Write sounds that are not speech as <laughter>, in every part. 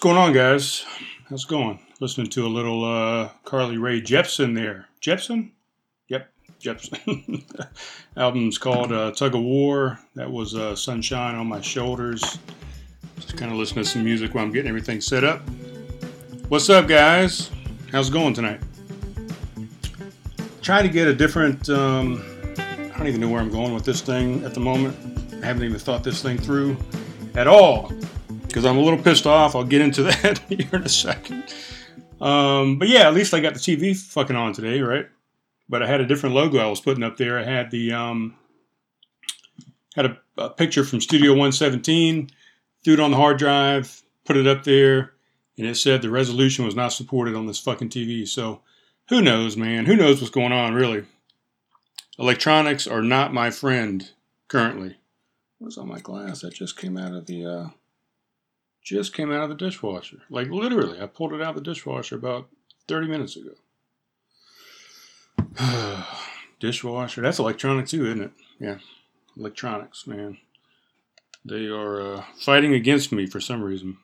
going on, guys? How's it going? Listening to a little uh, Carly Rae Jepsen there. Jepsen? Yep, Jepsen. <laughs> Album's called uh, Tug of War. That was uh, Sunshine on My Shoulders. Just kind of listening to some music while I'm getting everything set up. What's up, guys? How's it going tonight? Trying to get a different. Um, I don't even know where I'm going with this thing at the moment. I haven't even thought this thing through at all because I'm a little pissed off. I'll get into <laughs> that here in a second. Um, but yeah, at least I got the TV fucking on today, right? But I had a different logo I was putting up there. I had the um, had a, a picture from Studio 117, threw it on the hard drive, put it up there, and it said the resolution was not supported on this fucking TV. So who knows, man? Who knows what's going on, really? Electronics are not my friend currently. What's on my glass? That just came out of the. Uh, just came out of the dishwasher. Like literally, I pulled it out of the dishwasher about 30 minutes ago. <sighs> dishwasher. That's electronic too, isn't it? Yeah. Electronics, man. They are uh, fighting against me for some reason.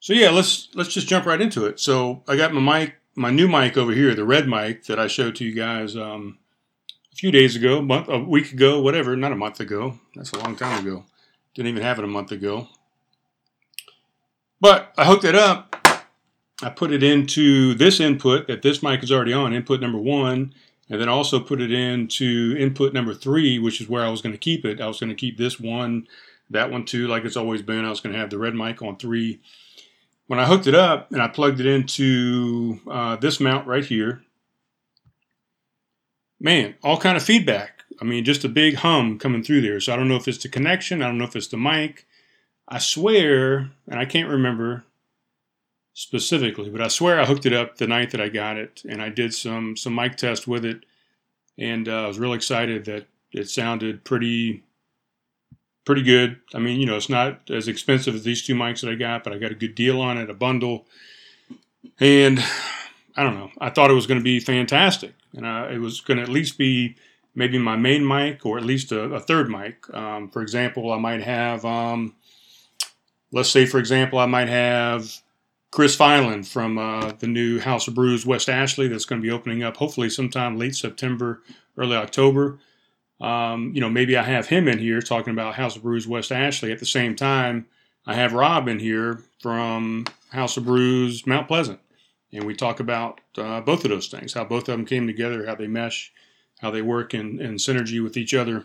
So yeah, let's let's just jump right into it. So I got my mic, my new mic over here, the red mic that I showed to you guys um, a few days ago, month, a week ago, whatever. Not a month ago. That's a long time ago. Didn't even have it a month ago. But I hooked it up. I put it into this input that this mic is already on, input number one, and then also put it into input number three, which is where I was going to keep it. I was going to keep this one, that one too, like it's always been. I was going to have the red mic on three. When I hooked it up and I plugged it into uh, this mount right here, man, all kind of feedback. I mean, just a big hum coming through there. So I don't know if it's the connection. I don't know if it's the mic. I swear, and I can't remember specifically, but I swear I hooked it up the night that I got it, and I did some some mic test with it, and uh, I was real excited that it sounded pretty pretty good. I mean, you know, it's not as expensive as these two mics that I got, but I got a good deal on it, a bundle, and I don't know. I thought it was going to be fantastic, and uh, it was going to at least be maybe my main mic or at least a, a third mic. Um, for example, I might have, um, let's say, for example, I might have Chris Filan from uh, the new House of Brews West Ashley that's going to be opening up hopefully sometime late September, early October. Um, you know, maybe I have him in here talking about House of Brews West Ashley. At the same time, I have Rob in here from House of Brews Mount Pleasant. And we talk about uh, both of those things, how both of them came together, how they mesh, how they work in, in synergy with each other.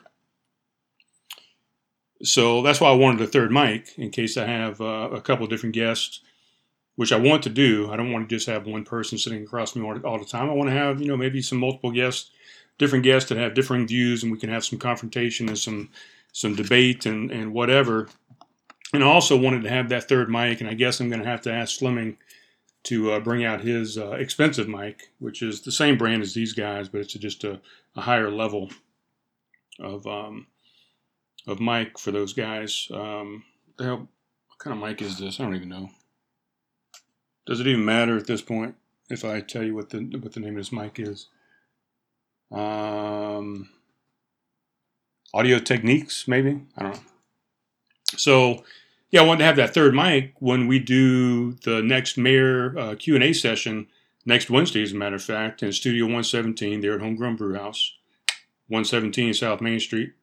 So that's why I wanted a third mic in case I have uh, a couple different guests, which I want to do. I don't want to just have one person sitting across me all, all the time. I want to have, you know, maybe some multiple guests, different guests that have differing views, and we can have some confrontation and some some debate and, and whatever. And I also wanted to have that third mic, and I guess I'm going to have to ask Slimming to uh, bring out his uh, expensive mic, which is the same brand as these guys, but it's just a, a higher level of um, of mic for those guys. Um, hell, what kind of mic is this? I don't even know. Does it even matter at this point if I tell you what the what the name of this mic is? Um, Audio Techniques, maybe I don't know. So yeah, I wanted to have that third mic when we do the next mayor uh, Q and A session next Wednesday, as a matter of fact, in Studio 117 there at Homegrown Brew House, 117 South Main Street.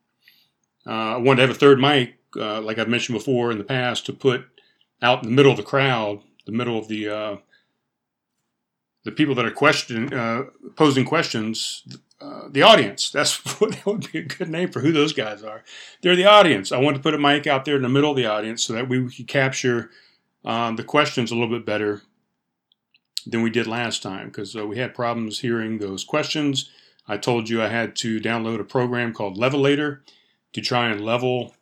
Uh, I wanted to have a third mic, uh, like I've mentioned before in the past, to put out in the middle of the crowd, the middle of the uh, the people that are questioning, uh, posing questions, uh, the audience. That's <laughs> what that would be a good name for who those guys are. They're the audience. I wanted to put a mic out there in the middle of the audience so that we could capture um, the questions a little bit better than we did last time because uh, we had problems hearing those questions. I told you I had to download a program called Levelator to try and level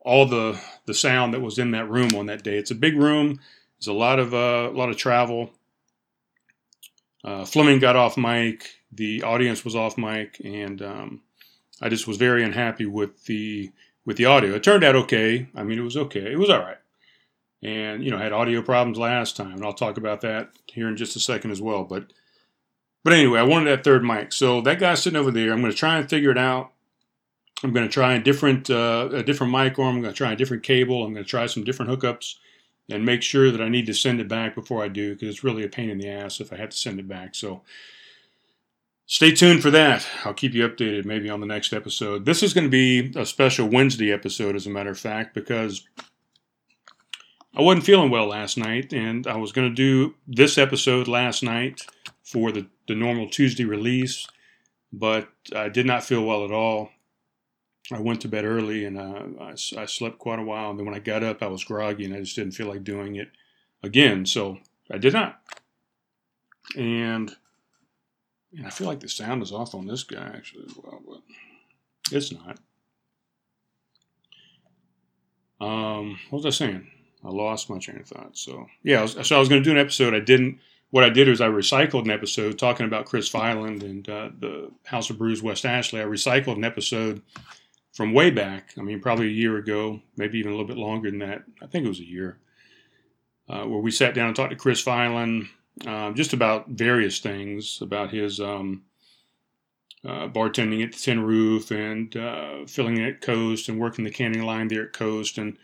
all the the sound that was in that room on that day. It's a big room. There's a lot of uh, a lot of travel. Uh, Fleming got off mic the audience was off mic, and um, I just was very unhappy with the with the audio. It turned out okay. I mean, it was okay. It was all right. And you know, had audio problems last time, and I'll talk about that here in just a second as well. But but anyway, I wanted that third mic. So that guy's sitting over there. I'm going to try and figure it out. I'm going to try a different uh, a different mic, or I'm going to try a different cable. I'm going to try some different hookups and make sure that I need to send it back before I do because it's really a pain in the ass if I have to send it back. So stay tuned for that. I'll keep you updated maybe on the next episode. This is going to be a special Wednesday episode, as a matter of fact, because I wasn't feeling well last night, and I was going to do this episode last night for the, the normal Tuesday release, but I did not feel well at all. I went to bed early and uh, I, I, slept quite a while. And then when I got up, I was groggy and I just didn't feel like doing it again. So I did not. And, and I feel like the sound is off on this guy actually as well, but it's not. Um, what was I saying? I lost my train of thought. So yeah, so I was going to do an episode. I didn't. What I did was I recycled an episode talking about Chris Fyland and uh, the House of Brews West Ashley. I recycled an episode from way back. I mean, probably a year ago, maybe even a little bit longer than that. I think it was a year, uh, where we sat down and talked to Chris Fyland uh, just about various things about his um, uh, bartending at the Tin Roof and uh, filling at Coast and working the canning line there at Coast and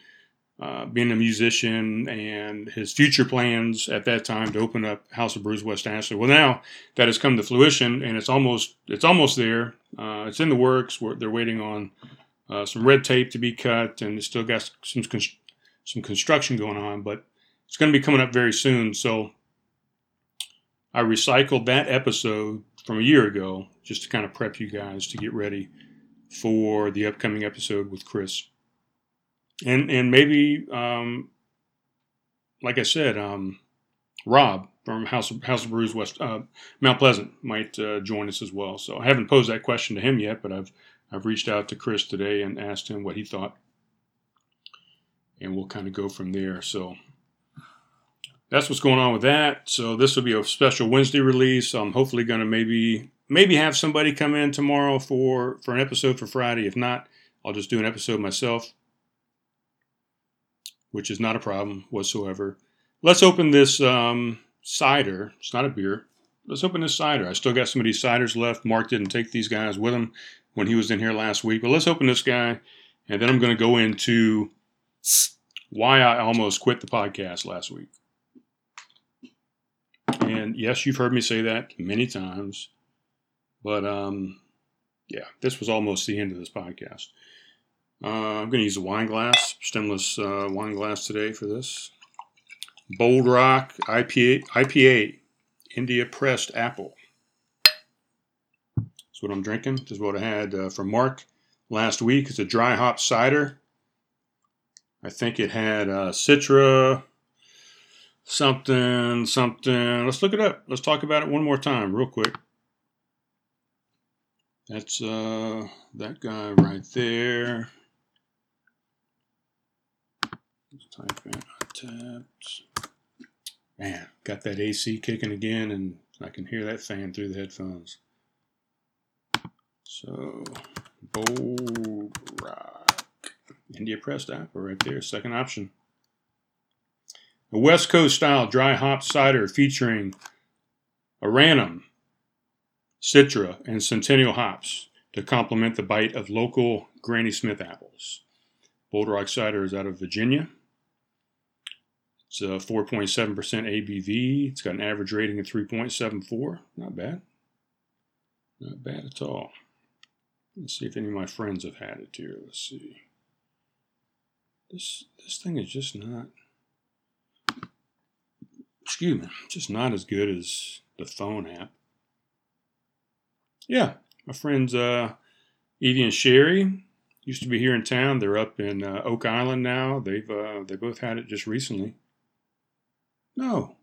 uh, being a musician and his future plans at that time to open up House of Brews West Ashley. Well, now that has come to fruition and it's almost it's almost there. Uh, it's in the works. We're, they're waiting on uh, some red tape to be cut, and it's still got some some construction going on, but it's going to be coming up very soon. So I recycled that episode from a year ago just to kind of prep you guys to get ready for the upcoming episode with Chris, and and maybe um, like I said, um, Rob from House of, House of Brews West uh, Mount Pleasant might uh, join us as well. So I haven't posed that question to him yet, but I've I've reached out to Chris today and asked him what he thought, and we'll kind of go from there. So that's what's going on with that. So this will be a special Wednesday release. I'm hopefully going to maybe maybe have somebody come in tomorrow for for an episode for Friday. If not, I'll just do an episode myself, which is not a problem whatsoever. Let's open this um, cider. It's not a beer. Let's open this cider. I still got some of these ciders left. Mark didn't take these guys with him when he was in here last week. But let's open this guy, and then I'm going to go into why I almost quit the podcast last week. And yes, you've heard me say that many times, but um, yeah, this was almost the end of this podcast. Uh, I'm going to use a wine glass, stemless uh, wine glass today for this. Bold Rock IPA, IPA India pressed apple That's what I'm drinking. This is what I had uh, from Mark last week. It's a dry hop cider. I think it had uh, Citra, something, something. Let's look it up. Let's talk about it one more time, real quick. That's uh, that guy right there. Let's type in tapped. Man, got that AC kicking again, and I can hear that fan through the headphones. So, Bold Rock. India pressed apple right there, second option. A West Coast style dry hop cider featuring Aranum, Citra, and Centennial hops to complement the bite of local Granny Smith apples. Bold Rock cider is out of Virginia. It's a 4.7% ABV. It's got an average rating of 3.74. Not bad. Not bad at all. Let's see if any of my friends have had it here. Let's see. This this thing is just not. Excuse me, just not as good as the phone app. Yeah, my friends uh, Evie and Sherry used to be here in town. They're up in uh, Oak Island now. They've uh, they both had it just recently. No,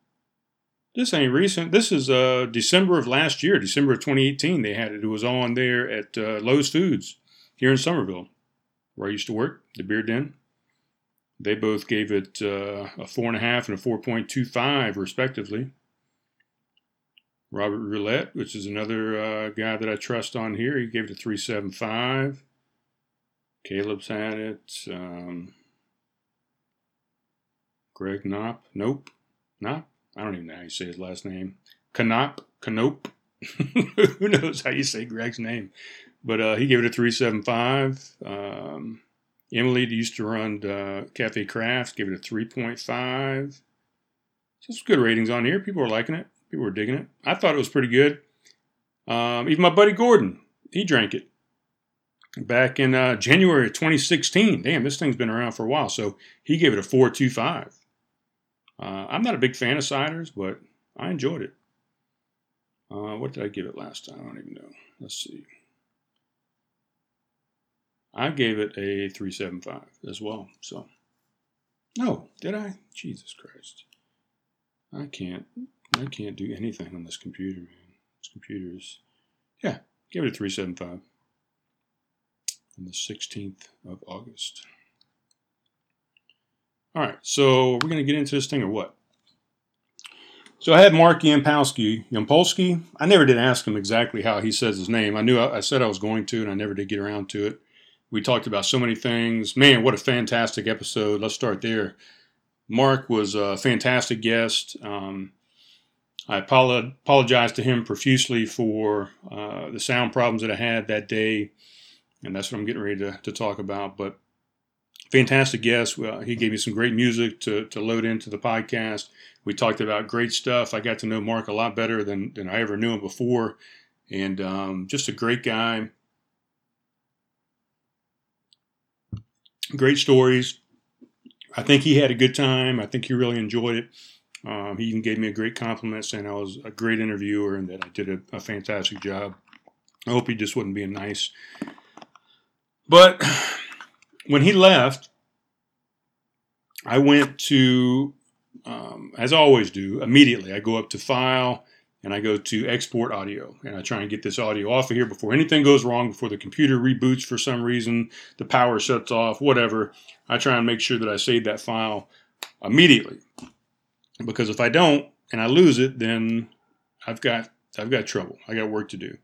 this ain't recent. This is uh, December of last year, December of 2018. They had it. It was on there at uh, Lowe's Foods here in Summerville, where I used to work, the Beer Den. They both gave it uh, a four and a half and a 4.25, respectively. Robert Roulette, which is another uh, guy that I trust on here, he gave it a 3.75. Caleb's had it. Um, Greg Knopp, nope, Knopp. I don't even know how you say his last name. Canop, Canop. <laughs> Who knows how you say Greg's name? But uh, he gave it a 375. Um, Emily used to run uh, Cafe Crafts, gave it a 3.5. So some good ratings on here. People were liking it. People were digging it. I thought it was pretty good. Um, even my buddy Gordon, he drank it back in uh, January of 2016. Damn, this thing's been around for a while. So he gave it a 4.25. Uh, I'm not a big fan of ciders, but I enjoyed it. Uh, what did I give it last time? I don't even know. Let's see. I gave it a 375 as well. So, no, did I? Jesus Christ. I can't, I can't do anything on this computer, man. This computer is, yeah, give it a 375 on the 16th of August. All right, so we're going to get into this thing or what? So I had Mark Yampolsky. Yampolsky. I never did ask him exactly how he says his name. I knew I, I said I was going to, and I never did get around to it. We talked about so many things. Man, what a fantastic episode. Let's start there. Mark was a fantastic guest. Um, I apologize to him profusely for uh, the sound problems that I had that day, and that's what I'm getting ready to, to talk about. But fantastic guest. Uh, he gave me some great music to, to load into the podcast. We talked about great stuff. I got to know Mark a lot better than, than I ever knew him before, and um, just a great guy. Great stories. I think he had a good time. I think he really enjoyed it. Um, he even gave me a great compliment saying I was a great interviewer and that I did a, a fantastic job. I hope he just wasn't being nice. But <sighs> when he left, I went to, um, as I always do, immediately. I go up to File, and I go to export audio and I try and get this audio off of here before anything goes wrong, before the computer reboots for some reason, the power shuts off, whatever. I try and make sure that I save that file immediately. Because if I don't and I lose it, then I've got I've got trouble. I got work to do.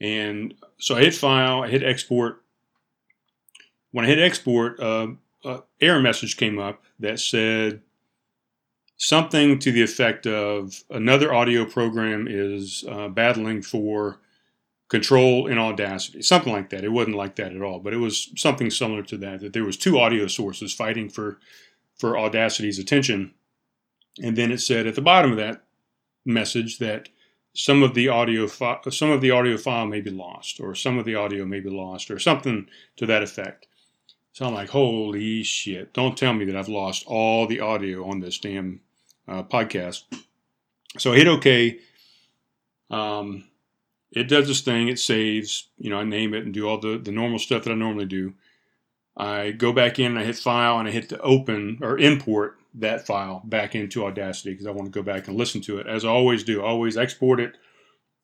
And so I hit file, I hit export. When I hit export, uh, uh, error message came up that said something to the effect of another audio program is uh, battling for control in Audacity, something like that. It wasn't like that at all, but it was something similar to that. That there was two audio sources fighting for for Audacity's attention, and then it said at the bottom of that message that some of the audio fi- some of the audio file may be lost, or some of the audio may be lost, or something to that effect. So I'm like, holy shit! Don't tell me that I've lost all the audio on this damn uh, podcast. So I hit OK. Um, it does this thing. It saves. You know, I name it and do all the the normal stuff that I normally do. I go back in and I hit File and I hit to open or import that file back into Audacity because I want to go back and listen to it as I always do. I always export it.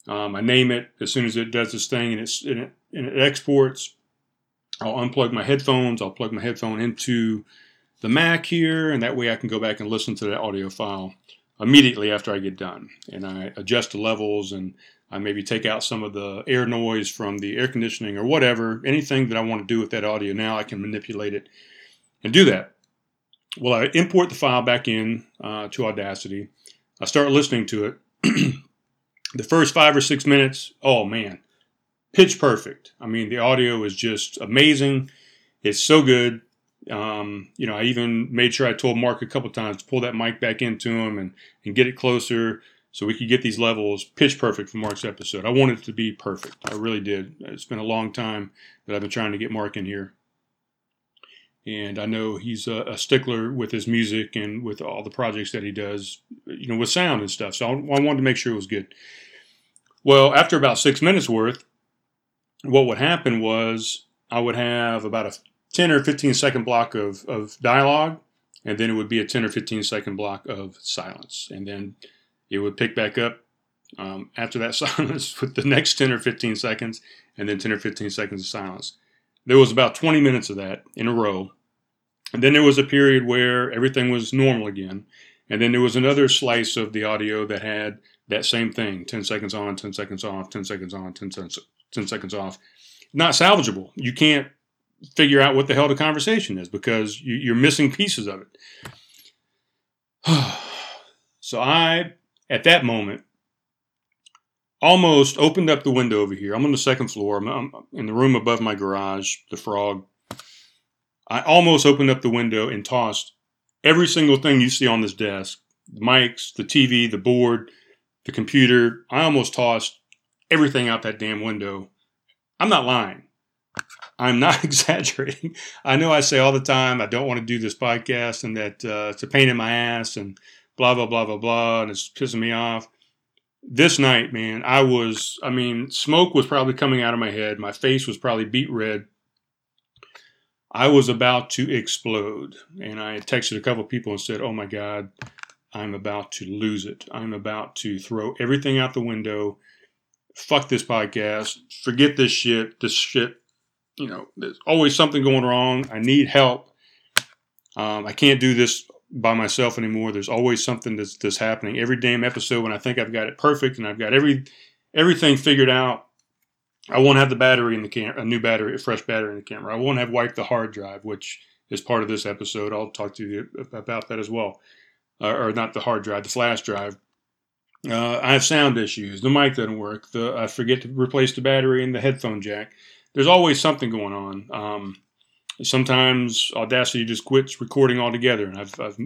Um, I name it as soon as it does this thing and, it's, and, it, and it exports. I'll unplug my headphones. I'll plug my headphone into the Mac here, and that way I can go back and listen to that audio file immediately after I get done. And I adjust the levels and I maybe take out some of the air noise from the air conditioning or whatever. Anything that I want to do with that audio now, I can manipulate it and do that. Well, I import the file back in uh, to Audacity. I start listening to it. <clears throat> the first five or six minutes, oh man, pitch perfect. I mean, the audio is just amazing. It's so good. Um, you know, I even made sure I told Mark a couple times to pull that mic back into him and, and get it closer so we could get these levels pitch perfect for Mark's episode. I wanted it to be perfect. I really did. It's been a long time that I've been trying to get Mark in here. And I know he's a, a stickler with his music and with all the projects that he does, you know, with sound and stuff. So I, I wanted to make sure it was good. Well, after about six minutes worth, what would happen was I would have about a 10 or 15 second block of, of dialogue, and then it would be a 10 or 15 second block of silence. And then it would pick back up um, after that <laughs> silence with the next 10 or 15 seconds, and then 10 or 15 seconds of silence. There was about 20 minutes of that in a row. And then there was a period where everything was normal again. And then there was another slice of the audio that had that same thing 10 seconds on, 10 seconds off, 10 seconds on, 10, 10 seconds off. Not salvageable. You can't figure out what the hell the conversation is because you, are missing pieces of it. <sighs> so I, at that moment, almost opened up the window over here. I'm on the second floor. I'm, I'm in the room above my garage, the frog. I almost opened up the window and tossed every single thing you see on this desk the mics, the TV, the board, the computer. I almost tossed everything out that damn window. I'm not lying. I'm not <laughs> exaggerating. I know I say all the time I don't want to do this podcast and that uh, it's a pain in my ass and blah blah blah blah blah and it's pissing me off. This night, man, I was I mean, smoke was probably coming out of my head. My face was probably beat red. I was about to explode and I texted a couple people and said, "Oh my god, I'm about to lose it. I'm about to throw everything out the window. Fuck this podcast. Forget this shit. This shit you know, there's always something going wrong. I need help. Um, I can't do this by myself anymore. There's always something that's, that's happening. Every damn episode, when I think I've got it perfect and I've got every everything figured out, I won't have the battery in the camera, a new battery, a fresh battery in the camera. I won't have wiped the hard drive, which is part of this episode. I'll talk to you about that as well, uh, or not the hard drive, the flash drive. Uh, I have sound issues. The mic doesn't work. The I forget to replace the battery in the headphone jack there's always something going on. Um, sometimes Audacity just quits recording altogether, and I've, I've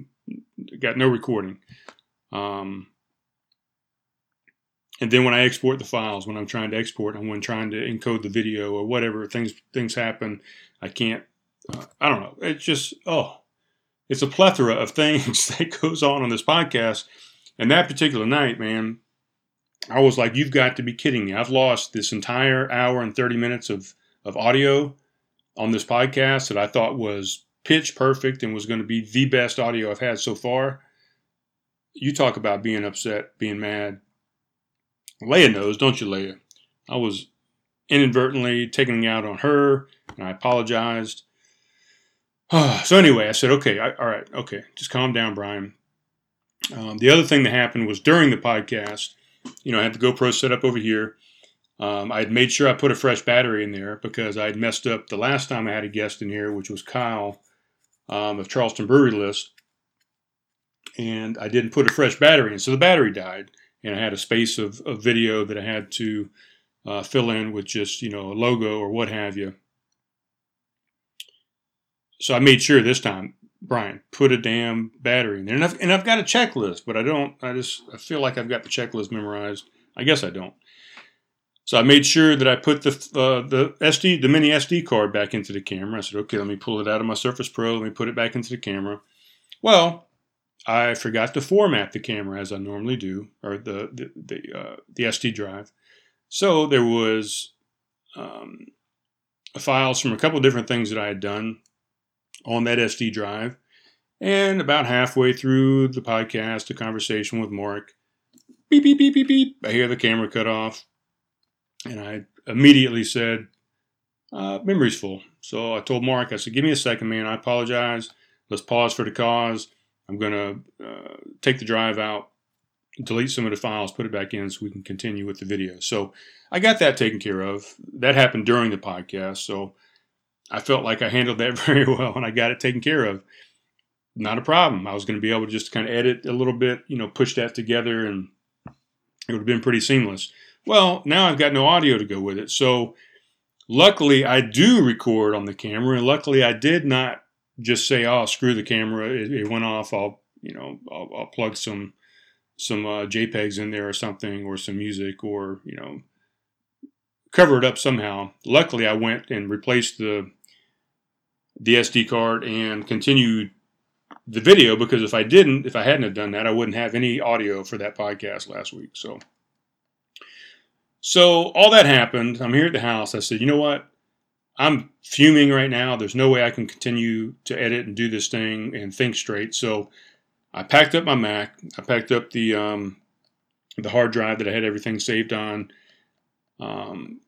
got no recording. Um, and then when I export the files, when I'm trying to export, and when trying to encode the video or whatever, things things happen. I can't. Uh, I don't know. It's just oh, it's a plethora of <laughs> things that goes on on this podcast. And that particular night, man, I was like, "You've got to be kidding me! I've lost this entire hour and thirty minutes of of audio on this podcast that I thought was pitch perfect and was going to be the best audio I've had so far. You talk about being upset, being mad. Leia knows, don't you, Leia? I was inadvertently taking out on her, and I apologized. <sighs> so anyway, I said, okay, I, all right, okay, just calm down, Brian. Um, the other thing that happened was during the podcast, you know, I had the GoPro set up over here. Um, I'd made sure I put a fresh battery in there because I had messed up the last time I had a guest in here, which was Kyle um, of Charleston Brewery List. And I didn't put a fresh battery in, so the battery died. And I had a space of, of video that I had to uh, fill in with just, you know, a logo or what have you. So I made sure this time, Brian, put a damn battery in there. And I've, and I've got a checklist, but I don't, I just, I feel like I've got the checklist memorized. I guess I don't. So I made sure that I put the uh, the SD, the mini SD card back into the camera. I said, okay, let me pull it out of my Surface Pro. Let me put it back into the camera. Well, I forgot to format the camera as I normally do, or the the the, uh, the SD drive. So there was um, files from a couple different things that I had done on that SD drive. And about halfway through the podcast, a conversation with Mark, beep, beep, beep, beep, beep, I hear the camera cut off. And I immediately said, uh, memory's full. So I told Mark, I said, give me a second, man. I apologize. Let's pause for the cause. I'm going to uh, take the drive out, delete some of the files, put it back in so we can continue with the video. So I got that taken care of. That happened during the podcast. So I felt like I handled that <laughs> very well and I got it taken care of. Not a problem. I was going to be able to just kind of edit a little bit, you know, push that together and it would have been pretty seamless. Well, now I've got no audio to go with it. So luckily I do record on the camera and luckily I did not just say, "Oh, screw the camera. It, it went off. I'll, you know, I'll, I'll plug some some uh, JPEGs in there or something or some music or, you know, cover it up somehow." Luckily, I went and replaced the the SD card and continued the video because if I didn't, if I hadn't have done that, I wouldn't have any audio for that podcast last week. So so all that happened. I'm here at the house. I said, you know what? I'm fuming right now. There's no way I can continue to edit and do this thing and think straight. So I packed up my Mac. I packed up the um, the hard drive that I had everything saved on. Um,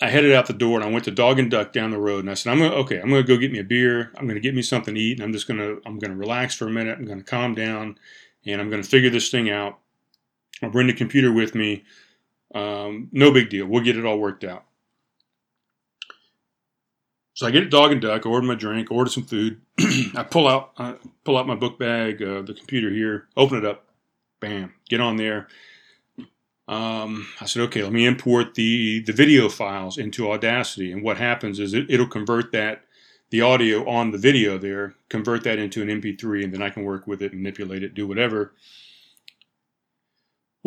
I headed out the door and I went to Dog and Duck down the road and I said, I'm gonna okay, I'm gonna go get me a beer. I'm gonna get me something to eat and I'm just gonna I'm gonna relax for a minute. I'm gonna calm down and I'm gonna figure this thing out. I'll bring the computer with me. Um, no big deal. We'll get it all worked out. So I get a dog and duck, order my drink, order some food. <clears throat> I pull out uh, pull out my book bag, uh, the computer here, open it up, bam, get on there. Um, I said, okay, let me import the the video files into Audacity, and what happens is it, it'll convert that the audio on the video there, convert that into an MP3, and then I can work with it, manipulate it, do whatever.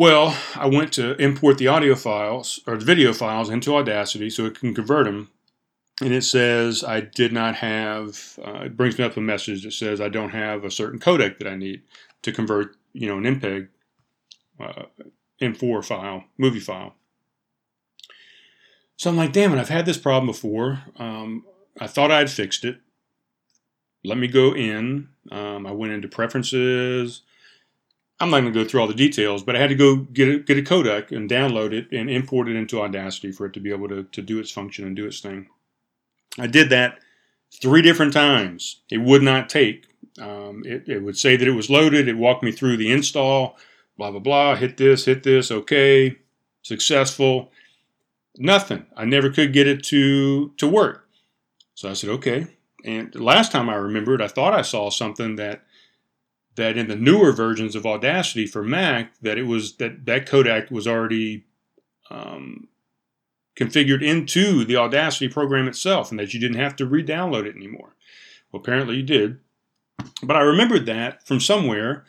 Well, I went to import the audio files or the video files into Audacity so it can convert them. And it says I did not have, uh, it brings me up a message that says I don't have a certain codec that I need to convert, you know, an MPEG uh, M4 file, movie file. So I'm like, damn it, I've had this problem before. Um, I thought I'd fixed it. Let me go in. Um, I went into preferences. I'm not going to go through all the details, but I had to go get a, get a codec and download it and import it into Audacity for it to be able to, to do its function and do its thing. I did that three different times. It would not take. Um, it, it would say that it was loaded. It walked me through the install, blah, blah, blah. Hit this, hit this, okay, successful. Nothing. I never could get it to, to work. So I said, okay. And last time I remembered, I thought I saw something that that in the newer versions of Audacity for Mac, that it was that that codec was already um, configured into the Audacity program itself, and that you didn't have to re-download it anymore. Well, apparently you did. But I remembered that from somewhere,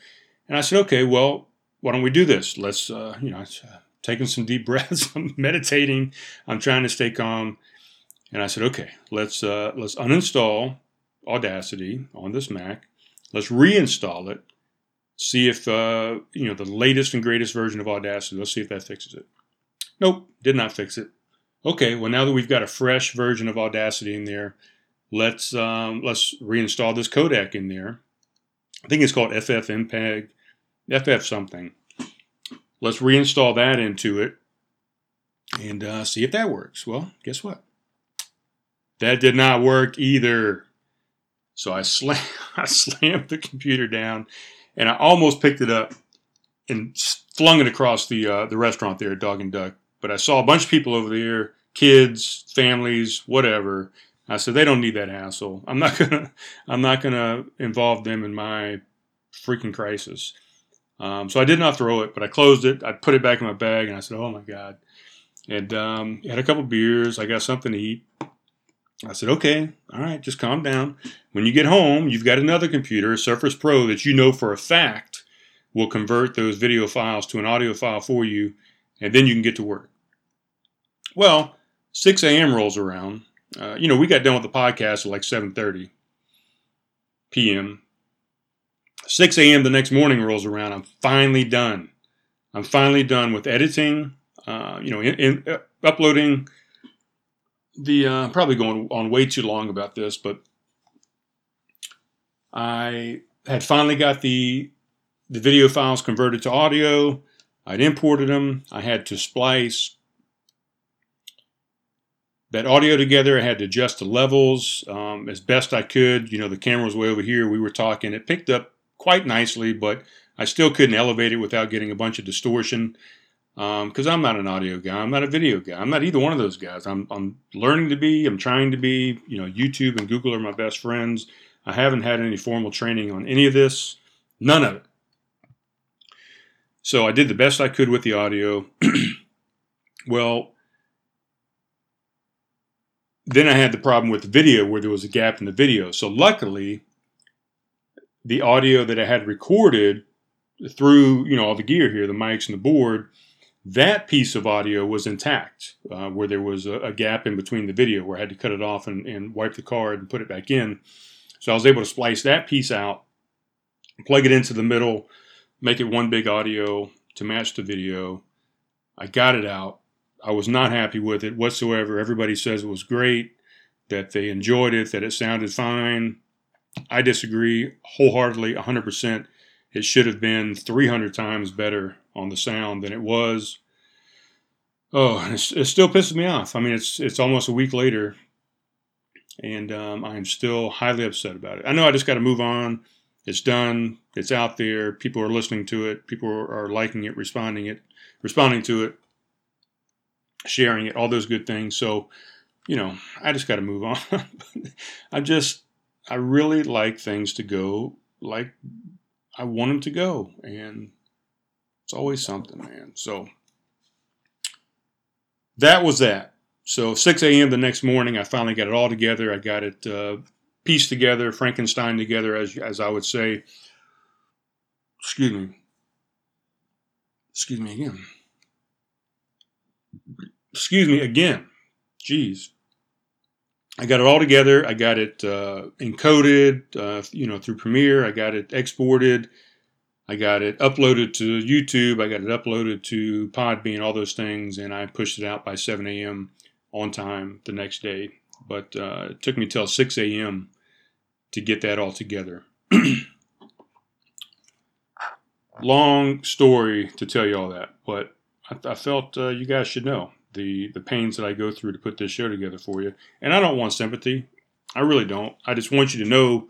and I said, okay, well, why don't we do this? Let's, uh, you know, uh, taking some deep <laughs> breaths, I'm meditating, I'm trying to stay calm, and I said, okay, let's uh, let's uninstall Audacity on this Mac Let's reinstall it. See if uh, you know the latest and greatest version of Audacity. Let's see if that fixes it. Nope, did not fix it. Okay, well now that we've got a fresh version of Audacity in there, let's um, let's reinstall this codec in there. I think it's called FFmpeg, FF something. Let's reinstall that into it and uh, see if that works. Well, guess what? That did not work either. So I, slam, <laughs> <laughs> I slammed the computer down and I almost picked it up and flung it across the, uh, the restaurant there, at Dog and Duck. But I saw a bunch of people over there, kids, families, whatever. I said they don't need that hassle. I'm not <laughs> gonna I'm not gonna involve them in my freaking crisis. Um, so I did not throw it, but I closed it. I put it back in my bag, and I said, "Oh my god!" And um, had a couple beers. I got something to eat, I said, okay, all right, just calm down. When you get home, you've got another computer, Surface Pro, that you know for a fact will convert those video files to an audio file for you, and then you can get to work. Well, 6 a.m. rolls around. Uh, you know, we got done with the podcast at like 7.30 p.m. 6 a.m. the next morning rolls around. I'm finally done. I'm finally done with editing, uh, you know, in, in, uh, uploading – the uh, probably going on way too long about this, but I had finally got the the video files converted to audio. I'd imported them. I had to splice that audio together. I had to adjust the levels um, as best I could. You know, the camera was way over here. We were talking. It picked up quite nicely, but I still couldn't elevate it without getting a bunch of distortion because um, I'm not an audio guy. I'm not a video guy. I'm not either one of those guys. I'm, I'm learning to be. I'm trying to be. You know, YouTube and Google are my best friends. I haven't had any formal training on any of this. None of it. So I did the best I could with the audio. <clears throat> well, then I had the problem with the video where there was a gap in the video. So luckily, the audio that I had recorded through you know all the gear here, the mics and the board that piece of audio was intact, uh, where there was a, a, gap in between the video where I had to cut it off and, and wipe the card and put it back in. So I was able to splice that piece out, plug it into the middle, make it one big audio to match the video. I got it out. I was not happy with it whatsoever. Everybody says it was great, that they enjoyed it, that it sounded fine. I disagree wholeheartedly, 100%. It should have been 300 times better on the sound than it was. Oh, it's, it still pisses me off. I mean, it's it's almost a week later, and um, I'm still highly upset about it. I know I just got to move on. It's done. It's out there. People are listening to it. People are liking it, responding it, responding to it, sharing it, all those good things. So, you know, I just got to move on. <laughs> I just, I really like things to go like I want them to go, and it's always something, man. So that was that. So 6 a.m. the next morning, I finally got it all together. I got it uh, piece together, Frankenstein together, as as I would say. Excuse me. Excuse me again. Excuse me again. Jeez. I got it all together. I got it uh, encoded, uh, you know, through Premiere. I got it exported. I got it uploaded to YouTube. I got it uploaded to Podbean, all those things, and I pushed it out by 7 a.m. on time the next day. But uh, it took me till 6 a.m. to get that all together. <clears throat> Long story to tell you all that, but I, I felt uh, you guys should know the the pains that I go through to put this show together for you. And I don't want sympathy. I really don't. I just want you to know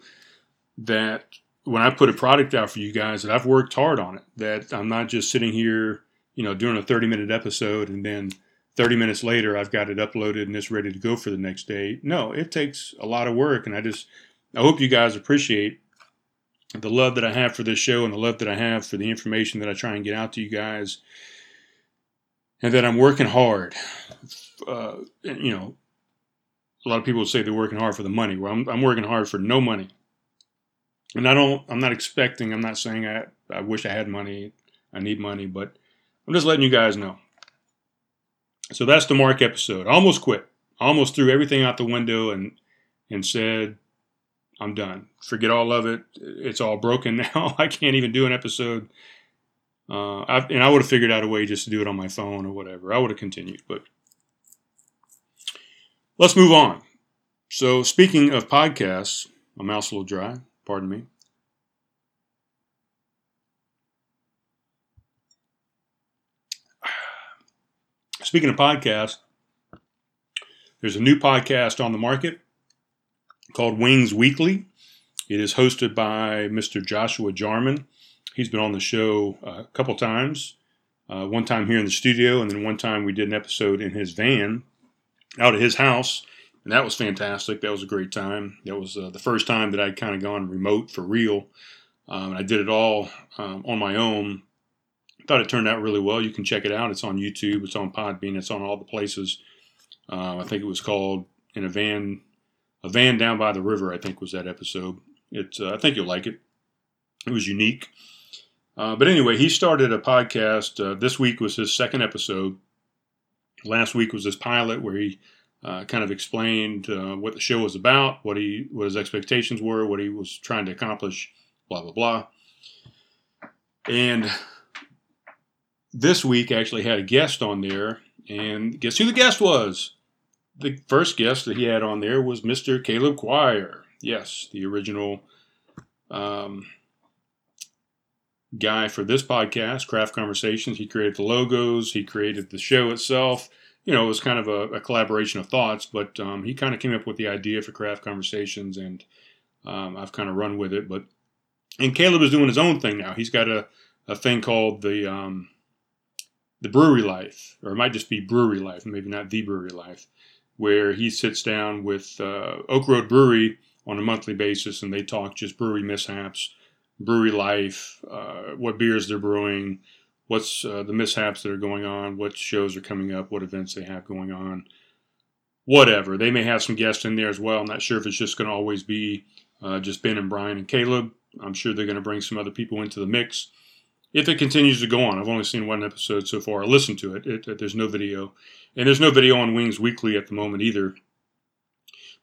that when I put a product out for you guys, that I've worked hard on it. That I'm not just sitting here, you know, doing a 30 minute episode and then 30 minutes later I've got it uploaded and it's ready to go for the next day. No, it takes a lot of work, and I just I hope you guys appreciate the love that I have for this show and the love that I have for the information that I try and get out to you guys and that I'm working hard. Uh, you know, a lot of people say they're working hard for the money. Well, I'm, I'm working hard for no money, and I don't. I'm not expecting. I'm not saying I. I wish I had money. I need money, but I'm just letting you guys know. So that's the Mark episode. I almost quit. I almost threw everything out the window and and said, I'm done. Forget all of it. It's all broken <laughs> now. I can't even do an episode uh, I, and I would have figured out a way just to do it on my phone or whatever. I would have continued, but let's move on. So, speaking of podcasts, my mouth's a little dry. Pardon me. <sighs> Speaking of podcasts, there's a new podcast on the market called Wings Weekly. It is hosted by Mr. Joshua Jarman. He's been on the show a couple times. Uh, one time here in the studio, and then one time we did an episode in his van out of his house, and that was fantastic. That was a great time. That was uh, the first time that I'd kind of gone remote for real. Um, I did it all um, on my own. Thought it turned out really well. You can check it out. It's on YouTube. It's on Podbean. It's on all the places. Uh, I think it was called "In a Van," a van down by the river. I think was that episode. It's. Uh, I think you'll like it. It was unique. Uh, but anyway, he started a podcast. Uh, this week was his second episode. Last week was his pilot, where he uh, kind of explained uh, what the show was about, what he what his expectations were, what he was trying to accomplish, blah blah blah. And this week actually had a guest on there, and guess who the guest was? The first guest that he had on there was Mr. Caleb Quire. Yes, the original. Um, guy for this podcast, Craft Conversations. He created the logos, he created the show itself. You know, it was kind of a, a collaboration of thoughts, but um, he kind of came up with the idea for Craft Conversations, and um, I've kind of run with it. But and Caleb is doing his own thing now. He's got a, a thing called the um, the Brewery Life, or it might just be Brewery Life, maybe not the Brewery Life, where he sits down with uh, Oak Road Brewery on a monthly basis, and they talk just brewery mishaps brewery life, uh, what beers they're brewing, what's uh, the mishaps that are going on, what shows are coming up, what events they have going on, whatever. They may have some guests in there as well. I'm not sure if it's just going to always be uh, just Ben and Brian and Caleb. I'm sure they're going to bring some other people into the mix. If it continues to go on, I've only seen one episode so far. I listened to it. it, it there's no video, and there's no video on Wings Weekly at the moment either.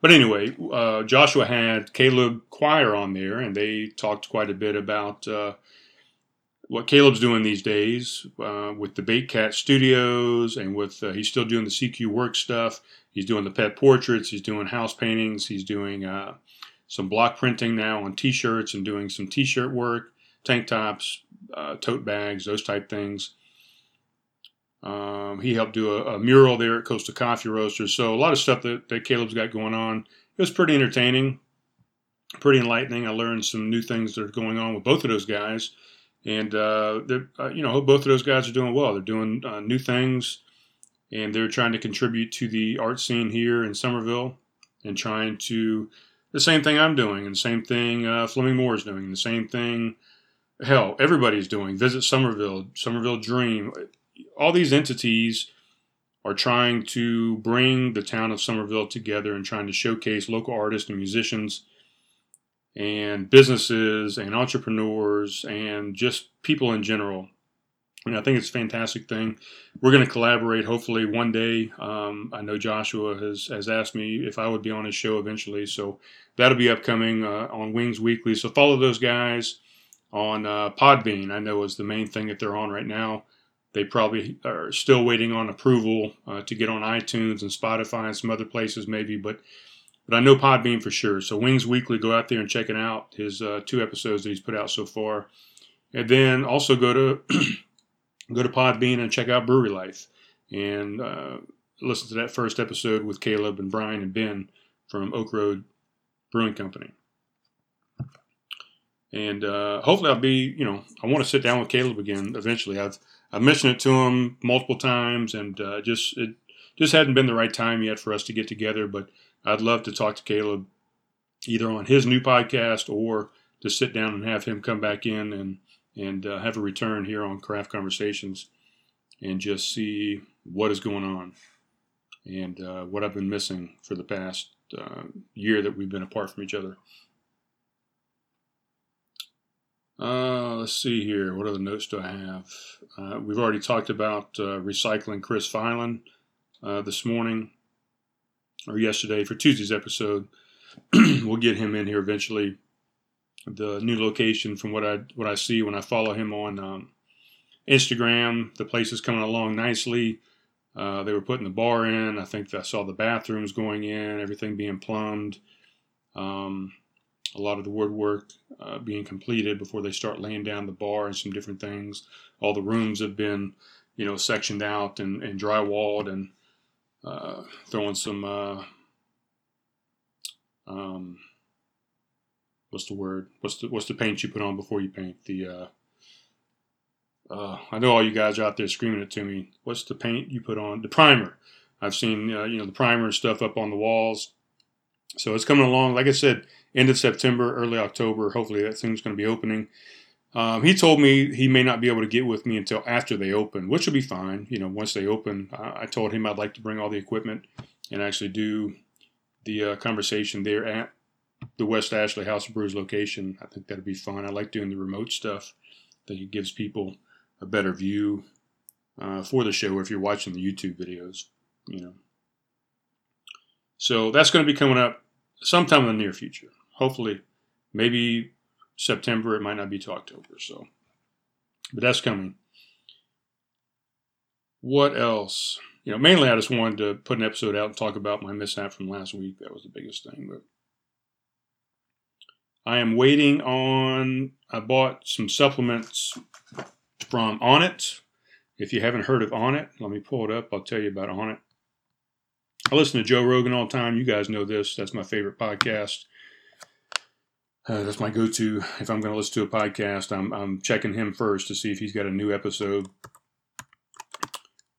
But anyway, uh, Joshua had Caleb Quire on there, and they talked quite a bit about uh, what Caleb's doing these days uh, with the Bait Cat Studios, and with uh, he's still doing the CQ Work stuff. He's doing the pet portraits. He's doing house paintings. He's doing uh, some block printing now on T-shirts and doing some T-shirt work, tank tops, uh, tote bags, those type things. Um, he helped do a, a, mural there at Coastal Coffee Roasters. So a lot of stuff that, that Caleb's got going on. It was pretty entertaining, pretty enlightening. I learned some new things that are going on with both of those guys, and uh, uh, you know both of those guys are doing well. They're doing uh, new things, and they're trying to contribute to the art scene here in Summerville, and trying to the same thing I'm doing, and the same thing uh, Fleming Moore is doing, and the same thing. Hell, everybody's doing. Visit Summerville, Summerville Dream all these entities are trying to bring the town of Summerville together and trying to showcase local artists and musicians and businesses and entrepreneurs and just people in general. And I think it's a fantastic thing. We're going to collaborate hopefully one day. Um, I know Joshua has, has asked me if I would be on his show eventually. So that'll be upcoming uh, on Wings Weekly. So follow those guys on uh, Podbean, I know is the main thing that they're on right now. They probably are still waiting on approval uh, to get on iTunes and Spotify and some other places maybe, but but I know Podbean for sure. So Wings Weekly, go out there and check it out. His uh, two episodes that he's put out so far, and then also go to <clears throat> go to Podbean and check out Brewery Life and uh, listen to that first episode with Caleb and Brian and Ben from Oak Road Brewing Company. And uh, hopefully, I'll be, you know, I want to sit down with Caleb again eventually. I've I've mentioned it to him multiple times, and uh, just it just hadn't been the right time yet for us to get together. But I'd love to talk to Caleb either on his new podcast or to sit down and have him come back in and and uh, have a return here on Craft Conversations and just see what is going on and uh, what I've been missing for the past uh, year that we've been apart from each other. Uh, let's see here. What other notes do I have? Uh, we've already talked about uh, recycling Chris Filan this morning or yesterday for Tuesday's episode. <clears throat> we'll get him in here eventually. The new location, from what I what I see when I follow him on um, Instagram, the place is coming along nicely. Uh, they were putting the bar in. I think I saw the bathrooms going in, everything being plumbed. Um, a lot of the woodwork uh, being completed before they start laying down the bar and some different things. All the rooms have been, you know, sectioned out and, and drywalled and uh, throwing some, uh, um, what's the word? What's the what's the paint you put on before you paint? The uh, uh, I know all you guys are out there screaming it to me. What's the paint you put on? The primer. I've seen uh, you know the primer and stuff up on the walls. So it's coming along. Like I said, end of September, early October. Hopefully that thing's going to be opening. Um, he told me he may not be able to get with me until after they open, which will be fine. You know, once they open, I, I told him I'd like to bring all the equipment and actually do the uh, conversation there at the West Ashley House of Brews location. I think that'd be fun. I like doing the remote stuff. I think it gives people a better view uh, for the show if you're watching the YouTube videos, you know. So that's going to be coming up sometime in the near future. Hopefully, maybe September. It might not be to October. So, but that's coming. What else? You know, mainly I just wanted to put an episode out and talk about my mishap from last week. That was the biggest thing. But I am waiting on. I bought some supplements from Onnit. If you haven't heard of Onnit, let me pull it up. I'll tell you about Onnit. I listen to Joe Rogan all the time. You guys know this. That's my favorite podcast. Uh, that's my go-to if I'm going to listen to a podcast. I'm, I'm checking him first to see if he's got a new episode.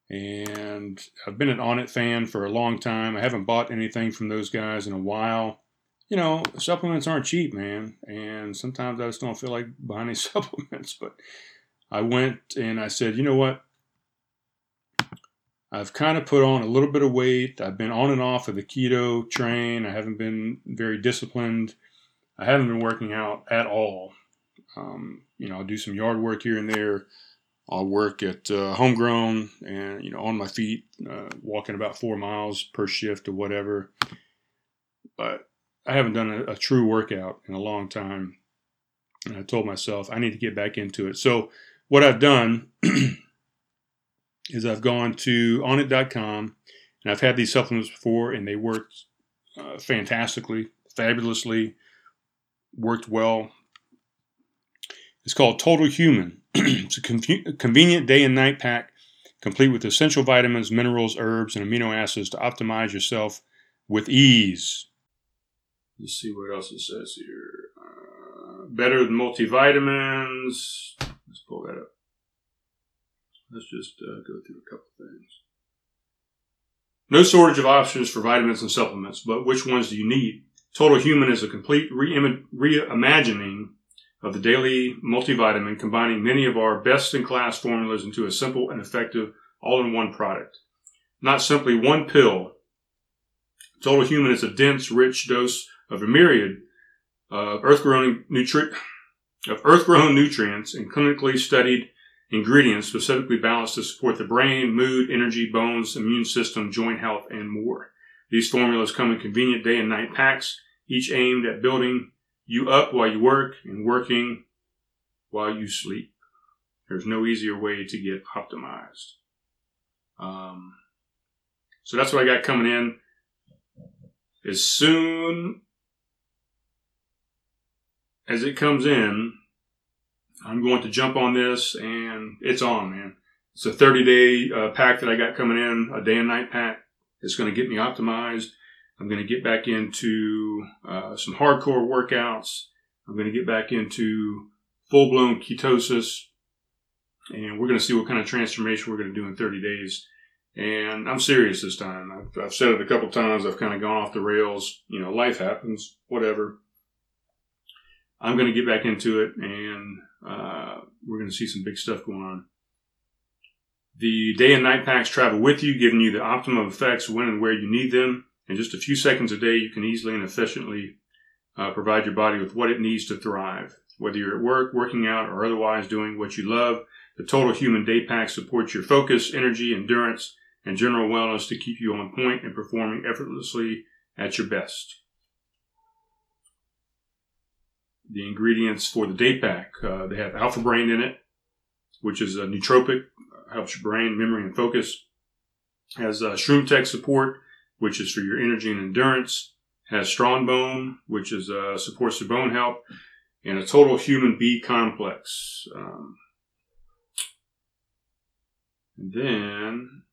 And I've been an Onnit fan for a long time. I haven't bought anything from those guys in a while. You know, supplements aren't cheap, man. And sometimes I just don't feel like <laughs> buying any supplements. But I went and I said, you know what? I've kind of put on a little bit of weight. I've been on and off of the keto train. I haven't been very disciplined. I haven't been working out at all. Um, you know, I'll do some yard work here and there. I'll work at uh, homegrown and, you know, on my feet, uh, walking about four miles per shift or whatever. But I haven't done a, a true workout in a long time. And I told myself I need to get back into it. So, what I've done <clears throat> is I've gone to onnit.com and I've had these supplements before and they worked uh, fantastically, fabulously, worked well. It's called Total Human. <clears throat> it's a convenient day and night pack complete with essential vitamins, minerals, herbs, and amino acids to optimize yourself with ease. Let's see what else it says here. Uh, better than multivitamins. Let's pull that up. Let's just uh, go through a couple things. No shortage of options for vitamins and supplements, but which ones do you need? Total Human is a complete reimagining of the daily multivitamin, combining many of our best in class formulas into a simple and effective all in one product. Not simply one pill. Total Human is a dense, rich dose of a myriad of earth-grown nutri- of earth-grown nutrients and clinically studied ingredients specifically balanced to support the brain, mood, energy, bones, immune system, joint health, and more. These formulas come in convenient day and night packs, each aimed at building you up while you work and working while you sleep. There's no easier way to get optimized. Um, so that's what I got coming in. As soon as it comes in, I'm going to jump on this and it's on, man. It's a 30 day uh, pack that I got coming in, a day and night pack. It's going to get me optimized. I'm going to get back into uh, some hardcore workouts. I'm going to get back into full blown ketosis. And we're going to see what kind of transformation we're going to do in 30 days. And I'm serious this time. I've, I've said it a couple times. I've kind of gone off the rails. You know, life happens, whatever. I'm going to get back into it and uh, we're going to see some big stuff going on. The day and night packs travel with you, giving you the optimum effects when and where you need them. In just a few seconds a day, you can easily and efficiently uh, provide your body with what it needs to thrive. Whether you're at work, working out, or otherwise doing what you love, the Total Human Day Pack supports your focus, energy, endurance, and general wellness to keep you on point and performing effortlessly at your best the ingredients for the day pack. Uh, they have alpha brain in it, which is a nootropic, helps your brain, memory, and focus. Has uh, Shroom Tech Sport, which is for your energy and endurance. Has strong bone, which is uh, supports the bone health, and a total human B complex. Um, and then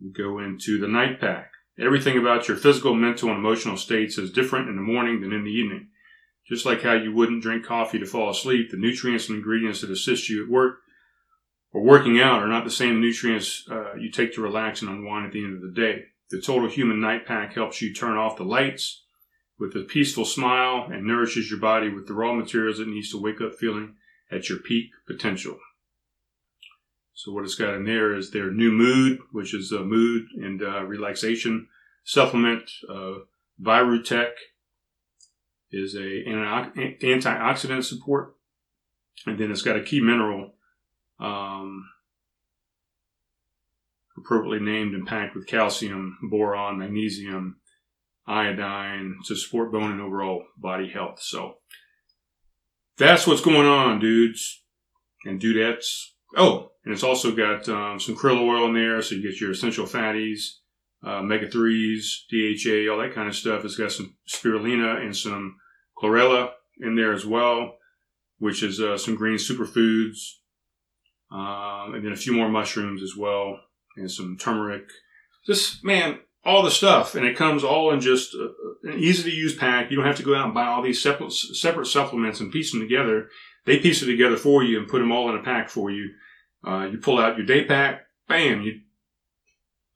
we go into the night pack. Everything about your physical, mental, and emotional states is different in the morning than in the evening. Just like how you wouldn't drink coffee to fall asleep, the nutrients and ingredients that assist you at work or working out are not the same nutrients uh, you take to relax and unwind at the end of the day. The Total Human Night Pack helps you turn off the lights with a peaceful smile and nourishes your body with the raw materials it needs to wake up feeling at your peak potential. So what it's got in there is their new mood, which is a mood and uh, relaxation supplement. Uh, Virutech is a antioxidant support, and then it's got a key mineral, um, appropriately named and packed with calcium, boron, magnesium, iodine to support bone and overall body health. So that's what's going on, dudes and dudettes. Oh, and it's also got um, some krill oil in there, so you get your essential fatties, uh, omega 3s, DHA, all that kind of stuff. It's got some spirulina and some chlorella in there as well, which is uh, some green superfoods, um, and then a few more mushrooms as well, and some turmeric. Just, man, all the stuff. And it comes all in just an easy to use pack. You don't have to go out and buy all these separate, separate supplements and piece them together. They piece it together for you and put them all in a pack for you. Uh, you pull out your day pack, bam, you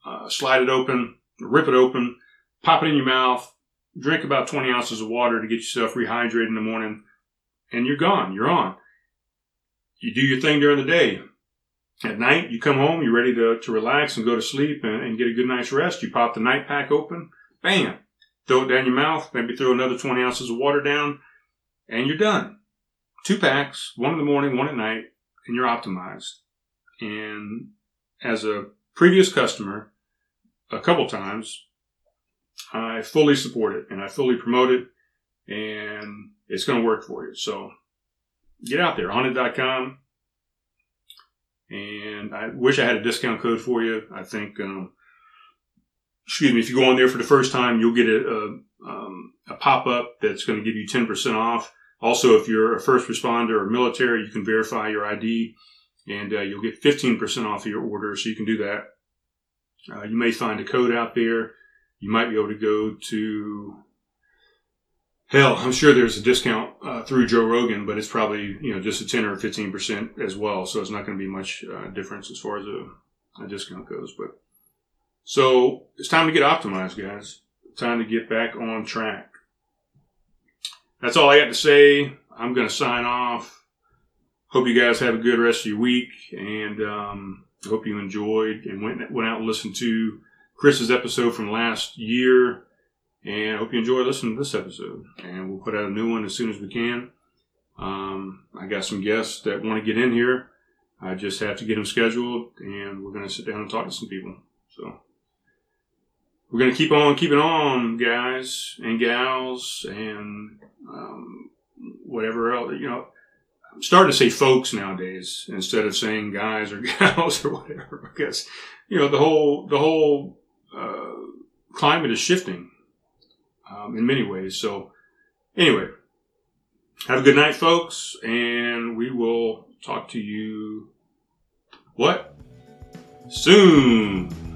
uh, slide it open, rip it open, pop it in your mouth, drink about 20 ounces of water to get yourself rehydrated in the morning, and you're gone. You're on. You do your thing during the day. At night, you come home, you're ready to, to relax and go to sleep and, and get a good night's rest. You pop the night pack open, bam, throw it down your mouth, maybe throw another 20 ounces of water down, and you're done. Two packs, one in the morning, one at night, and you're optimized. And as a previous customer, a couple times, I fully support it and I fully promote it and it's going to work for you. So get out there, onnit.com. And I wish I had a discount code for you. I think, um, excuse me, if you go on there for the first time, you'll get a, a, um, a pop up that's going to give you 10% off. Also, if you're a first responder or military, you can verify your ID and uh, you'll get 15% off of your order. So you can do that. Uh, you may find a code out there. You might be able to go to hell. I'm sure there's a discount uh, through Joe Rogan, but it's probably you know just a 10 or 15 percent as well. So it's not going to be much uh, difference as far as a, a discount goes. But so it's time to get optimized, guys. Time to get back on track. That's all I got to say. I'm going to sign off. Hope you guys have a good rest of your week, and um, hope you enjoyed and went went out and listened to Chris's episode from last year. And I hope you enjoy listening to this episode. And we'll put out a new one as soon as we can. Um, I got some guests that want to get in here. I just have to get them scheduled, and we're going to sit down and talk to some people. So we're going to keep on keeping on, guys and gals, and um, whatever else. You know, I'm starting to say folks nowadays instead of saying guys or <laughs> gals or whatever, because you know the whole the whole uh, climate is shifting um, in many ways. So anyway, have a good night, folks, and we will talk to you what soon.